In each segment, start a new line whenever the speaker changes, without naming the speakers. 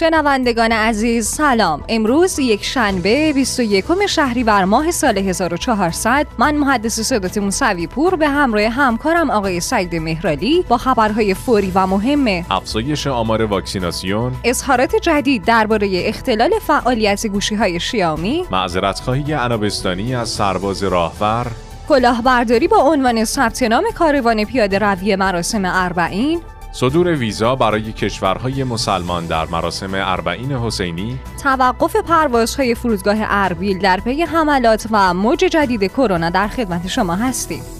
شنوندگان عزیز سلام. امروز یک شنبه 21 شهریور ماه سال 1400 من محدث صدات موسوی پور به همراه همکارم آقای سعید مهرالی با خبرهای فوری و مهم.
افزایش آمار واکسیناسیون.
اظهارات جدید درباره اختلال فعالیت گوشی های شیامی.
معذرت خواهی انابستانی از سرباز راهور
کلاهبرداری با عنوان ثبت نام کاروان پیاده روی مراسم اربعین.
صدور ویزا برای کشورهای مسلمان در مراسم اربعین حسینی
توقف پروازهای فرودگاه اربیل در پی حملات و موج جدید کرونا در خدمت شما هستیم.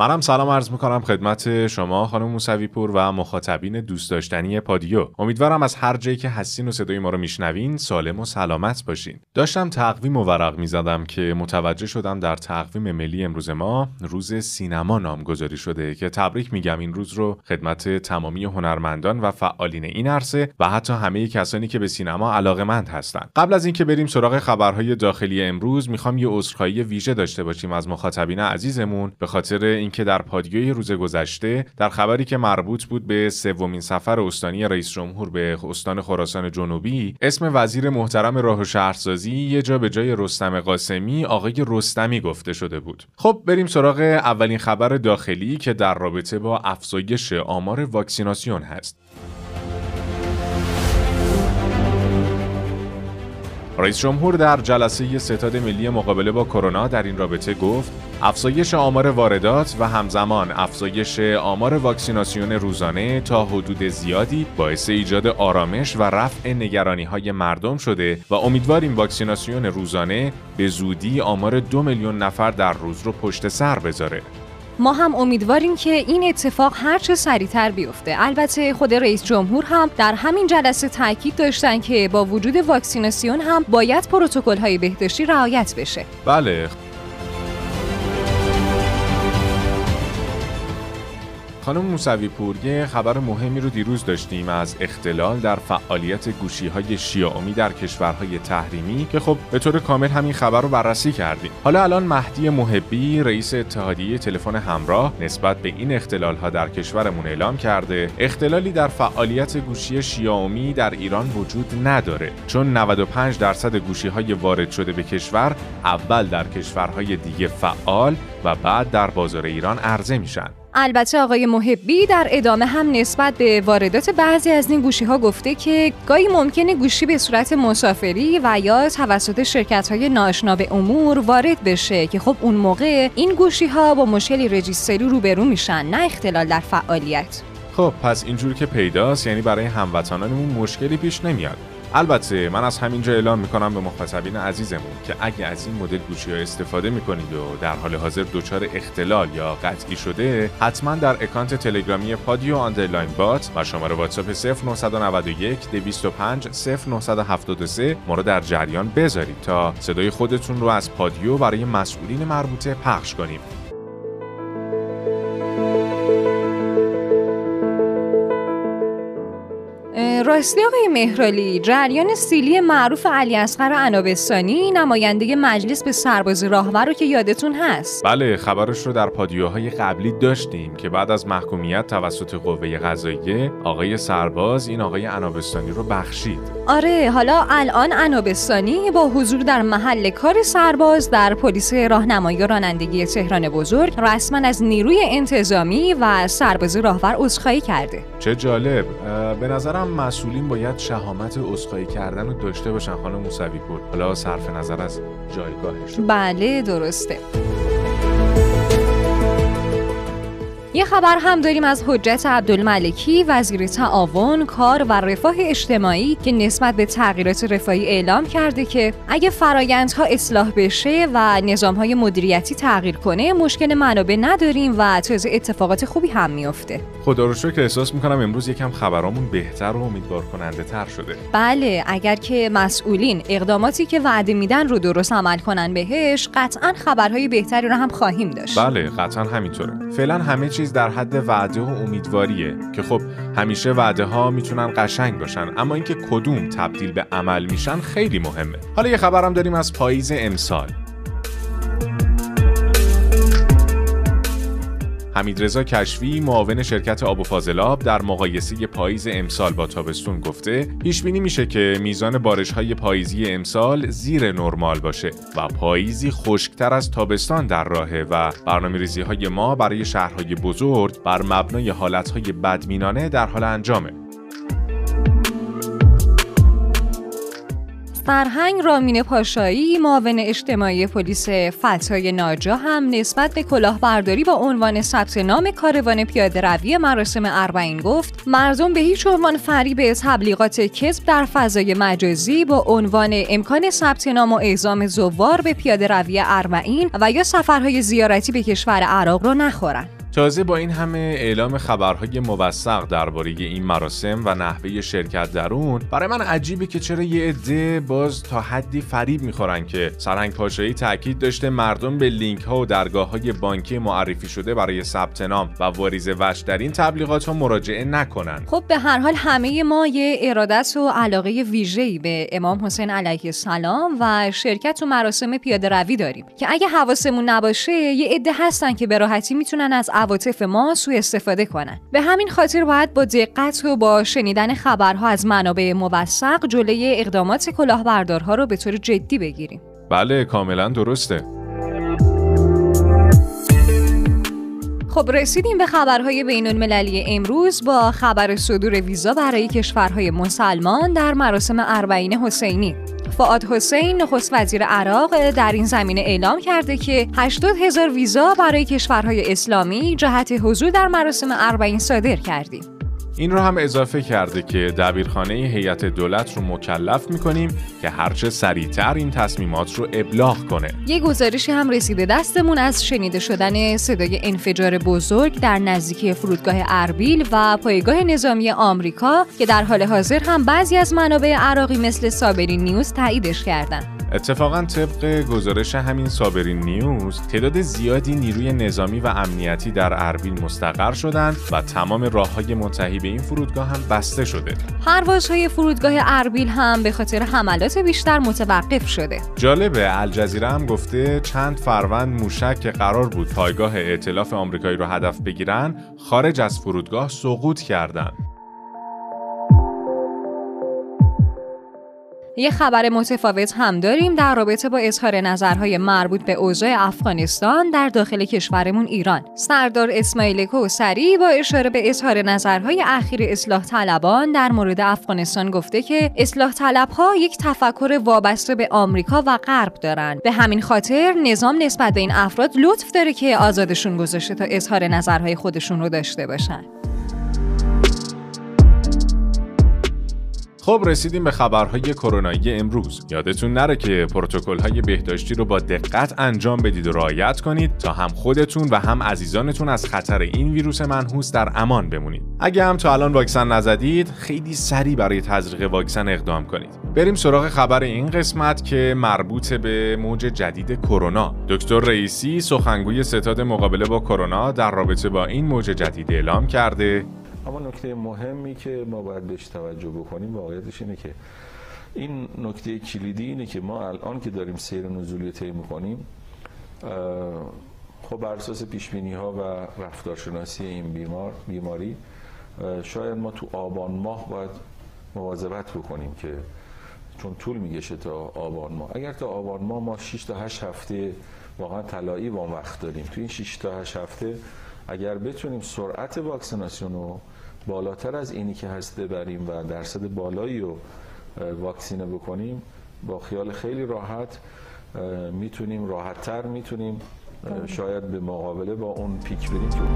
منم سلام عرض می‌کنم خدمت شما خانم موسوی پور و مخاطبین دوست داشتنی پادیو. امیدوارم از هر جایی که هستین و صدای ما رو میشنوین سالم و سلامت باشین. داشتم تقویم و ورق می‌زدم که متوجه شدم در تقویم ملی امروز ما روز سینما نامگذاری شده که تبریک میگم این روز رو خدمت تمامی هنرمندان و فعالین این عرصه و حتی همه کسانی که به سینما علاقمند هستند قبل از اینکه بریم سراغ خبرهای داخلی امروز می‌خوام یه عذرخواهی ویژه داشته باشیم از مخاطبین عزیزمون. به خاطر اینکه در پادیوی روز گذشته در خبری که مربوط بود به سومین سفر استانی رئیس جمهور به استان خراسان جنوبی اسم وزیر محترم راه و شهرسازی یه جا به جای رستم قاسمی آقای رستمی گفته شده بود. خب بریم سراغ اولین خبر داخلی که در رابطه با افزایش آمار واکسیناسیون هست. رئیس جمهور در جلسه ستاد ملی مقابله با کرونا در این رابطه گفت افزایش آمار واردات و همزمان افزایش آمار واکسیناسیون روزانه تا حدود زیادی باعث ایجاد آرامش و رفع نگرانی های مردم شده و امیدواریم واکسیناسیون روزانه به زودی آمار دو میلیون نفر در روز رو پشت سر بذاره.
ما هم امیدواریم که این اتفاق هرچه سریعتر بیفته. البته خود رئیس جمهور هم در همین جلسه تاکید داشتن که با وجود واکسیناسیون هم باید پروتکل های بهداشتی رعایت بشه.
بله. خانم موسوی پور یه خبر مهمی رو دیروز داشتیم از اختلال در فعالیت گوشی های شیائومی در کشورهای تحریمی که خب به طور کامل همین خبر رو بررسی کردیم. حالا الان مهدی محبی رئیس اتحادیه تلفن همراه نسبت به این اختلال ها در کشورمون اعلام کرده اختلالی در فعالیت گوشی شیائومی در ایران وجود نداره. چون 95 درصد گوشی های وارد شده به کشور اول در کشورهای دیگه فعال و بعد در بازار ایران عرضه میشن.
البته آقای محبی در ادامه هم نسبت به واردات بعضی از این گوشی ها گفته که گاهی ممکنه گوشی به صورت مسافری و یا توسط شرکت های ناشنا به امور وارد بشه که خب اون موقع این گوشی ها با مشکلی رجیستری روبرو میشن نه اختلال در فعالیت.
خب پس اینجور که پیداست یعنی برای هموطنانمون مشکلی پیش نمیاد. البته من از همینجا اعلام می‌کنم به مخاطبین عزیزمون که اگه از این مدل گوشی ها استفاده می‌کنید و در حال حاضر دچار اختلال یا قطعی شده حتما در اکانت تلگرامی پادیو underline bot و شماره واتساپ 0991 205 0973 ما رو در جریان بذارید تا صدای خودتون رو از پادیو برای مسئولین مربوطه پخش کنیم.
راستی آقای مهرالی جریان سیلی معروف علی اصغر انابستانی نماینده مجلس به سرباز راهور رو که یادتون هست.
بله خبرش رو در پادیوهای قبلی داشتیم که بعد از محکومیت توسط قوه قضاییه آقای سرباز این آقای انابستانی رو بخشید.
آره حالا الان انابستانی با حضور در محل کار سرباز در پلیس راهنمایی رانندگی تهران بزرگ رسما از نیروی انتظامی و سرباز راهور عذرخواهی کرده.
چه جالب. به نظرم مسئولین باید شهامت عذرخواهی کردن رو داشته باشن خانم موسوی پور حالا صرف نظر از جایگاهش
بله درسته. یه خبر هم داریم از حجت عبدالملکی وزیر تعاون کار و رفاه اجتماعی که نسبت به تغییرات رفاهی اعلام کرده که اگه فرایندها اصلاح بشه و نظامهای مدیریتی تغییر کنه مشکل منابع نداریم و تازه اتفاقات خوبی هم میفته
خدا رو شکر احساس می‌کنم امروز یکم خبرامون بهتر و امیدوار کننده تر شده.
بله اگر که مسئولین اقداماتی که وعده میدن رو درست عمل کنن بهش قطعا خبرهای بهتری رو هم خواهیم داشت.
بله قطعا همینطوره. فعلا همه چیز در حد وعده و امیدواریه که خب همیشه وعده ها می‌تونن قشنگ باشن اما اینکه کدوم تبدیل به عمل میشن خیلی مهمه. حالا یه خبرم داریم از پاییز امسال. حمیدرضا کشفی معاون شرکت آب و فاضلاب در مقایسه پاییز امسال با تابستون گفته پیش بینی میشه که میزان بارش های پاییزی امسال زیر نرمال باشه و پاییزی خشکتر از تابستان در راهه و برنامه‌ریزی های ما برای شهرهای بزرگ بر مبنای حالتهای بدمینانه در حال انجامه.
فرهنگ رامین پاشایی معاون اجتماعی پلیس فتای ناجا هم نسبت به کلاهبرداری با عنوان ثبت نام کاروان پیاده روی مراسم اربعین گفت مردم به هیچ عنوان فریب تبلیغات کسب در فضای مجازی با عنوان امکان ثبت نام و اعزام زوار به پیاده روی اربعین و یا سفرهای زیارتی به کشور عراق را نخورند.
تازه با این همه اعلام خبرهای موثق درباره این مراسم و نحوه شرکت در اون برای من عجیبه که چرا یه عده باز تا حدی فریب می‌خورن که سرنگ پاشایی تاکید داشته مردم به لینک ها و درگاه های بانکی معرفی شده برای ثبت نام و واریز وش در این تبلیغات ها مراجعه نکنن.
خب به هر حال همه ما یه ارادت و علاقه ویژه‌ای به امام حسین علیه السلام و شرکت و مراسم پیاده روی داریم. که اگه حواسمون نباشه یه عده هستن که به راحتی می‌تونن از عواطف ما سوء استفاده کنن. به همین خاطر باید با دقت و با شنیدن خبرها از منابع موثق جلوی اقدامات کلاهبردارها رو به طور جدی بگیریم.
بله کاملا درسته.
خب رسیدیم به خبرهای بین المللی امروز با خبر صدور ویزا برای کشورهای مسلمان در مراسم اربعین حسینی فعاد حسین نخست وزیر عراق در این زمینه اعلام کرده که 80 هزار ویزا برای کشورهای اسلامی جهت حضور در مراسم اربعین صادر کردیم.
این رو هم اضافه کرده که دبیرخانه هیئت دولت رو مکلف می‌کنیم که هرچه سریعتر این تصمیمات رو ابلاغ کنه.
یه گزارشی هم رسیده دستمون از شنیده شدن صدای انفجار بزرگ در نزدیکی فرودگاه اربیل و پایگاه نظامی آمریکا که در حال حاضر هم بعضی از منابع عراقی مثل سابری نیوز تاییدش کردن.
اتفاقا طبق گزارش همین صابرین نیوز تعداد زیادی نیروی نظامی و امنیتی در اربیل مستقر شدند و تمام راه های منتهی به این فرودگاه هم بسته شده.
پروازهای فرودگاه اربیل هم به خاطر حملات بیشتر متوقف شده.
جالبه الجزیره هم گفته چند فروند موشک که قرار بود پایگاه ائتلاف آمریکایی رو هدف بگیرن خارج از فرودگاه سقوط کردند
یه خبر متفاوت هم داریم در رابطه با اظهار نظرهای مربوط به اوضاع افغانستان در داخل کشورمون ایران. سردار اسماعیل کوسری با اشاره به اظهار نظرهای اخیر اصلاح طلبان در مورد افغانستان گفته که اصلاح طلبها یک تفکر وابسته به آمریکا و غرب دارند. به همین خاطر نظام نسبت به این افراد لطف داره که آزادشون گذاشته تا اظهار نظرهای خودشون رو داشته باشن.
خب رسیدیم به خبرهای کرونایی امروز. یادتون نره که های بهداشتی رو با دقت انجام بدید و رعایت کنید تا هم خودتون و هم عزیزانتون از خطر این ویروس منحوس در امان بمونید. اگه هم تا الان واکسن نزدید خیلی سریع برای تزریق واکسن اقدام کنید. بریم سراغ خبر این قسمت که مربوط به موج جدید کرونا. دکتر رئیسی سخنگوی ستاد مقابله با کرونا در رابطه با این موج جدید اعلام کرده.
اما نکته مهمی که ما باید بهش توجه بکنیم واقعیتش اینه که این نکته کلیدی اینه که ما الان که داریم سیر نزولی طی می‌کنیم خب بر اساس پیش ها و رفتارشناسی این بیمار بیماری شاید ما تو آبان ماه باید مواظبت بکنیم که چون طول میگشه تا آبان ماه. اگر تا آبان ماه ما 6 تا 8 هفته واقعا طلایی با وقت داریم. تو این 6 تا 8 هفته اگر بتونیم سرعت واکسیناسیون رو بالاتر از اینی که هست ببریم و درصد بالایی رو واکسینه بکنیم با خیال خیلی راحت می‌تونیم راحتتر می‌تونیم شاید به مقابله با اون پیک بریم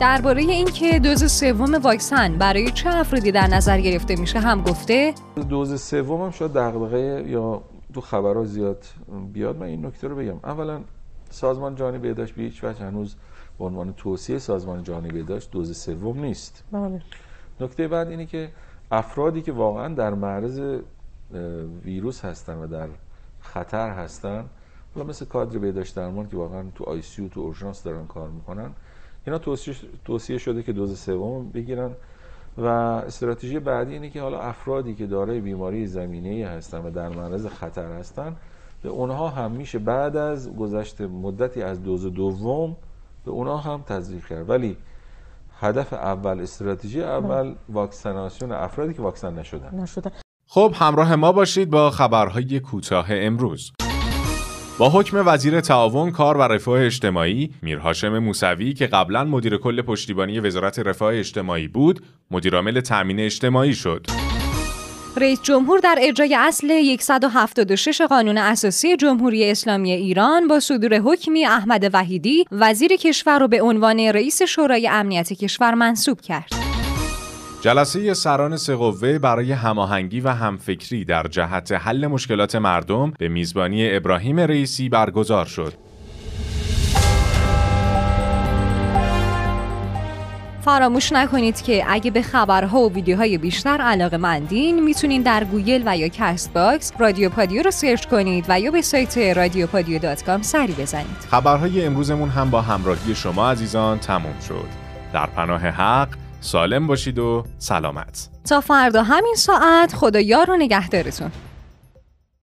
درباره اینکه دوز سوم واکسن برای چه افرادی در نظر گرفته میشه هم گفته؟
دوز سوم هم شاید دغدغه یا تو خبرها زیاد بیاد من این نکته رو بگم. اولا سازمان جهانی بهداشت به هیچ وجه هنوز به عنوان توصیه سازمان جهانی بهداشت دوز سوم نیست. بله. نکته بعد اینه که افرادی که واقعا در معرض ویروس هستن و در خطر هستن حالا مثل کادر بهداشت درمان که واقعا تو آی سی و تو اورژانس دارن کار می‌کنن اینا توصیه, توصیه شده که دوز سوم بگیرن و استراتژی بعدی اینه که حالا افرادی که دارای بیماری زمینه هستن و در معرض خطر هستن به اونها هم میشه بعد از گذشت مدتی از دوز دوم به اونها هم تزریق کرد. ولی هدف اول استراتژی اول واکسیناسیون افرادی که واکسن نشدن.
نشده
خب همراه ما باشید با خبرهای کوتاه امروز. با حکم وزیر تعاون کار و رفاه اجتماعی میرهاشم موسوی که قبلا مدیر کل پشتیبانی وزارت رفاه اجتماعی بود مدیرعامل تامین اجتماعی شد.
رئیس جمهور در اجرای اصل 176 قانون اساسی جمهوری اسلامی ایران با صدور حکمی احمد وحیدی وزیر کشور را به عنوان رئیس شورای امنیت کشور منصوب کرد.
جلسه سران سه برای هماهنگی و همفکری در جهت حل مشکلات مردم به میزبانی ابراهیم رئیسی برگزار شد.
فراموش نکنید که اگه به خبرها و ویدیوهای بیشتر علاقه مندین می‌تونین در گوگل و یا کست باکس رادیو پادیو رو سرچ کنید و یا به سایت رادیو پادیو dot com سری بزنید.
خبرهای امروزمون هم با همراهی شما عزیزان تموم شد. در پناه حق سالم باشید و سلامت.
تا فردا همین ساعت خدا یار و نگهدارتون.